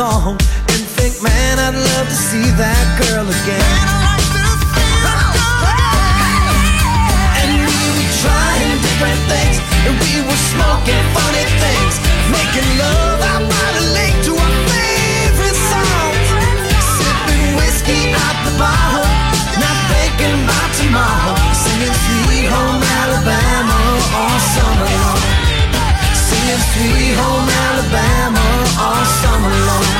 and think, man, I'd love to see that girl again. And we were trying different things, and we were smoking funny things, making love by the lake to our favorite song, sipping whiskey out the bottle, not tomorrow, singing sweet home. sweet home Alabama all summer long.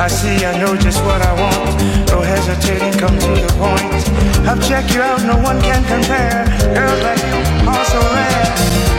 I see I know just what I want. No hesitating, come to the point. I'll check you out, no one can compare. Girls like you are so rare.